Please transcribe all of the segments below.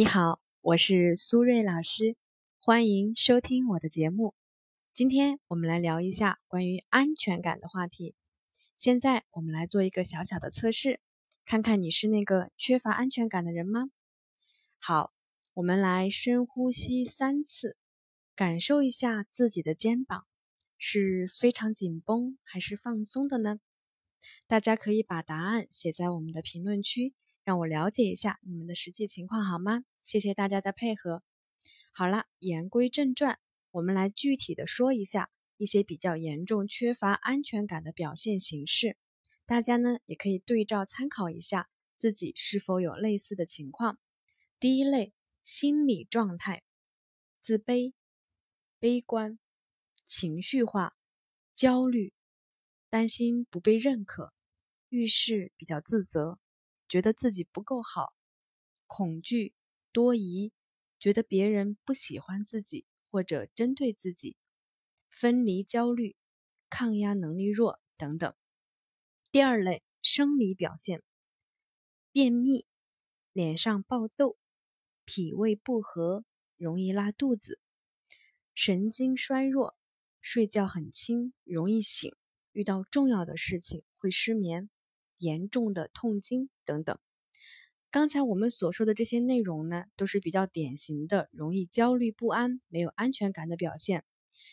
你好，我是苏瑞老师，欢迎收听我的节目。今天我们来聊一下关于安全感的话题。现在我们来做一个小小的测试，看看你是那个缺乏安全感的人吗？好，我们来深呼吸三次，感受一下自己的肩膀是非常紧绷还是放松的呢？大家可以把答案写在我们的评论区。让我了解一下你们的实际情况好吗？谢谢大家的配合。好了，言归正传，我们来具体的说一下一些比较严重缺乏安全感的表现形式。大家呢也可以对照参考一下自己是否有类似的情况。第一类，心理状态：自卑、悲观、情绪化、焦虑、担心不被认可、遇事比较自责。觉得自己不够好，恐惧、多疑，觉得别人不喜欢自己或者针对自己，分离焦虑，抗压能力弱等等。第二类生理表现：便秘、脸上爆痘、脾胃不和，容易拉肚子，神经衰弱，睡觉很轻，容易醒，遇到重要的事情会失眠。严重的痛经等等，刚才我们所说的这些内容呢，都是比较典型的容易焦虑不安、没有安全感的表现。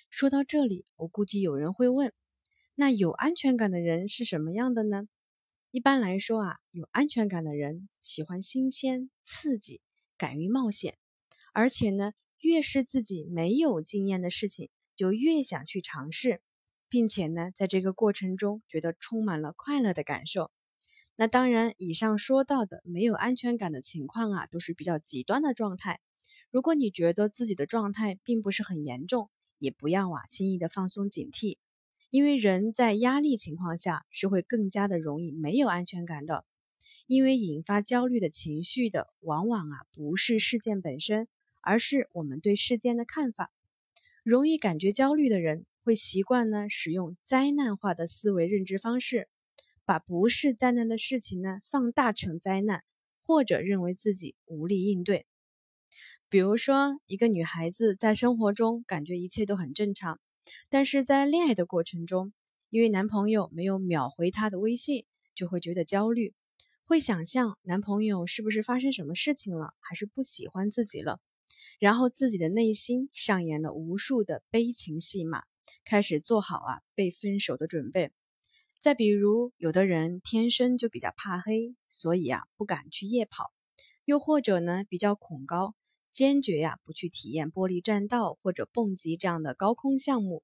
说到这里，我估计有人会问：那有安全感的人是什么样的呢？一般来说啊，有安全感的人喜欢新鲜刺激，敢于冒险，而且呢，越是自己没有经验的事情，就越想去尝试，并且呢，在这个过程中觉得充满了快乐的感受。那当然，以上说到的没有安全感的情况啊，都是比较极端的状态。如果你觉得自己的状态并不是很严重，也不要啊轻易的放松警惕，因为人在压力情况下是会更加的容易没有安全感的。因为引发焦虑的情绪的，往往啊不是事件本身，而是我们对事件的看法。容易感觉焦虑的人，会习惯呢使用灾难化的思维认知方式。把不是灾难的事情呢放大成灾难，或者认为自己无力应对。比如说，一个女孩子在生活中感觉一切都很正常，但是在恋爱的过程中，因为男朋友没有秒回她的微信，就会觉得焦虑，会想象男朋友是不是发生什么事情了，还是不喜欢自己了，然后自己的内心上演了无数的悲情戏码，开始做好啊被分手的准备。再比如，有的人天生就比较怕黑，所以啊不敢去夜跑；又或者呢比较恐高，坚决呀不去体验玻璃栈道或者蹦极这样的高空项目。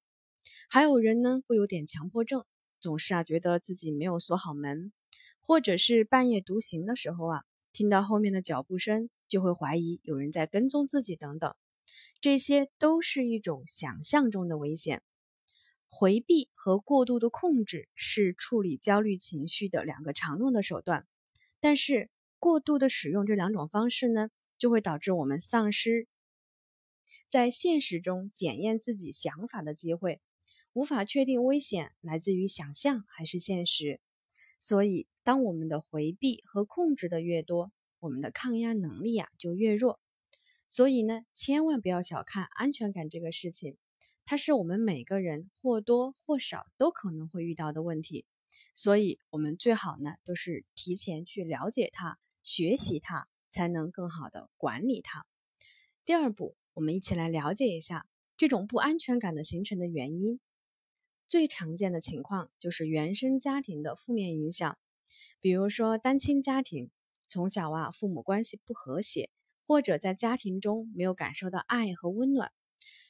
还有人呢会有点强迫症，总是啊觉得自己没有锁好门，或者是半夜独行的时候啊听到后面的脚步声就会怀疑有人在跟踪自己等等，这些都是一种想象中的危险。回避和过度的控制是处理焦虑情绪的两个常用的手段，但是过度的使用这两种方式呢，就会导致我们丧失在现实中检验自己想法的机会，无法确定危险来自于想象还是现实。所以，当我们的回避和控制的越多，我们的抗压能力啊就越弱。所以呢，千万不要小看安全感这个事情。它是我们每个人或多或少都可能会遇到的问题，所以我们最好呢都是提前去了解它、学习它，才能更好的管理它。第二步，我们一起来了解一下这种不安全感的形成的原因。最常见的情况就是原生家庭的负面影响，比如说单亲家庭，从小啊父母关系不和谐，或者在家庭中没有感受到爱和温暖。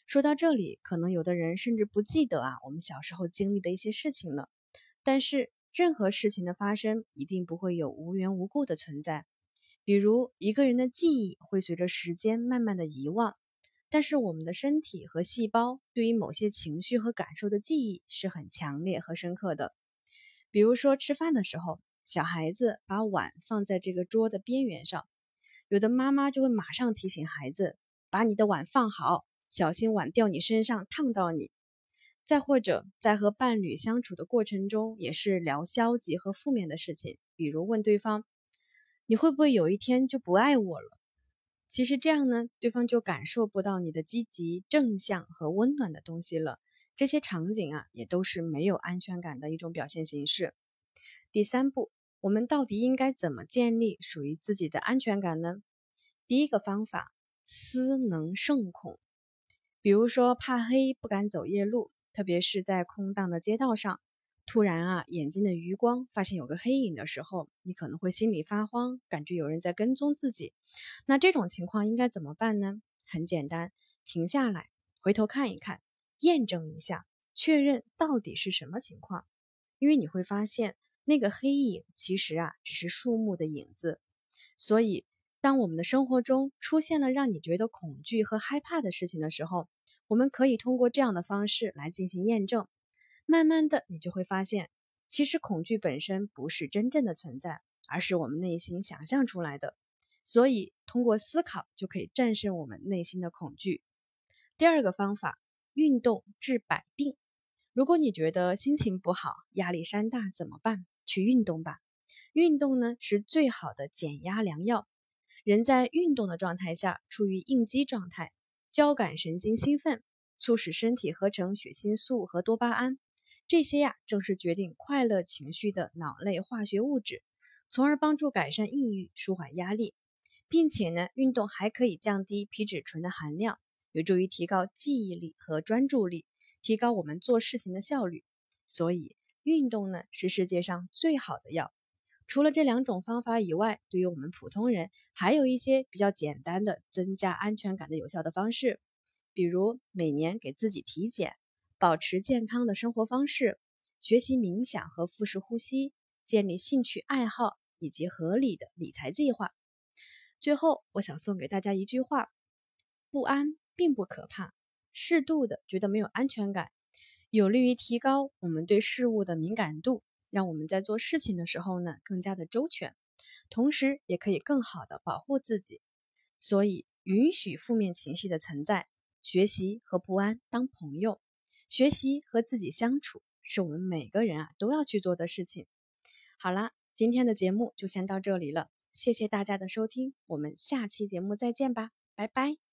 说到这里，可能有的人甚至不记得啊，我们小时候经历的一些事情了。但是，任何事情的发生一定不会有无缘无故的存在。比如，一个人的记忆会随着时间慢慢的遗忘，但是我们的身体和细胞对于某些情绪和感受的记忆是很强烈和深刻的。比如说，吃饭的时候，小孩子把碗放在这个桌的边缘上，有的妈妈就会马上提醒孩子，把你的碗放好。小心碗掉你身上，烫到你。再或者，在和伴侣相处的过程中，也是聊消极和负面的事情，比如问对方：“你会不会有一天就不爱我了？”其实这样呢，对方就感受不到你的积极、正向和温暖的东西了。这些场景啊，也都是没有安全感的一种表现形式。第三步，我们到底应该怎么建立属于自己的安全感呢？第一个方法，思能胜恐。比如说，怕黑不敢走夜路，特别是在空荡的街道上。突然啊，眼睛的余光发现有个黑影的时候，你可能会心里发慌，感觉有人在跟踪自己。那这种情况应该怎么办呢？很简单，停下来，回头看一看，验证一下，确认到底是什么情况。因为你会发现，那个黑影其实啊，只是树木的影子。所以，当我们的生活中出现了让你觉得恐惧和害怕的事情的时候，我们可以通过这样的方式来进行验证。慢慢的，你就会发现，其实恐惧本身不是真正的存在，而是我们内心想象出来的。所以，通过思考就可以战胜我们内心的恐惧。第二个方法，运动治百病。如果你觉得心情不好、压力山大怎么办？去运动吧。运动呢是最好的减压良药。人在运动的状态下，处于应激状态，交感神经兴奋，促使身体合成血清素和多巴胺。这些呀，正是决定快乐情绪的脑内化学物质，从而帮助改善抑郁、舒缓压力，并且呢，运动还可以降低皮质醇的含量，有助于提高记忆力和专注力，提高我们做事情的效率。所以，运动呢是世界上最好的药。除了这两种方法以外，对于我们普通人，还有一些比较简单的增加安全感的有效的方式，比如每年给自己体检。保持健康的生活方式，学习冥想和腹式呼吸，建立兴趣爱好以及合理的理财计划。最后，我想送给大家一句话：不安并不可怕，适度的觉得没有安全感，有利于提高我们对事物的敏感度，让我们在做事情的时候呢更加的周全，同时也可以更好的保护自己。所以，允许负面情绪的存在，学习和不安当朋友。学习和自己相处，是我们每个人啊都要去做的事情。好啦，今天的节目就先到这里了，谢谢大家的收听，我们下期节目再见吧，拜拜。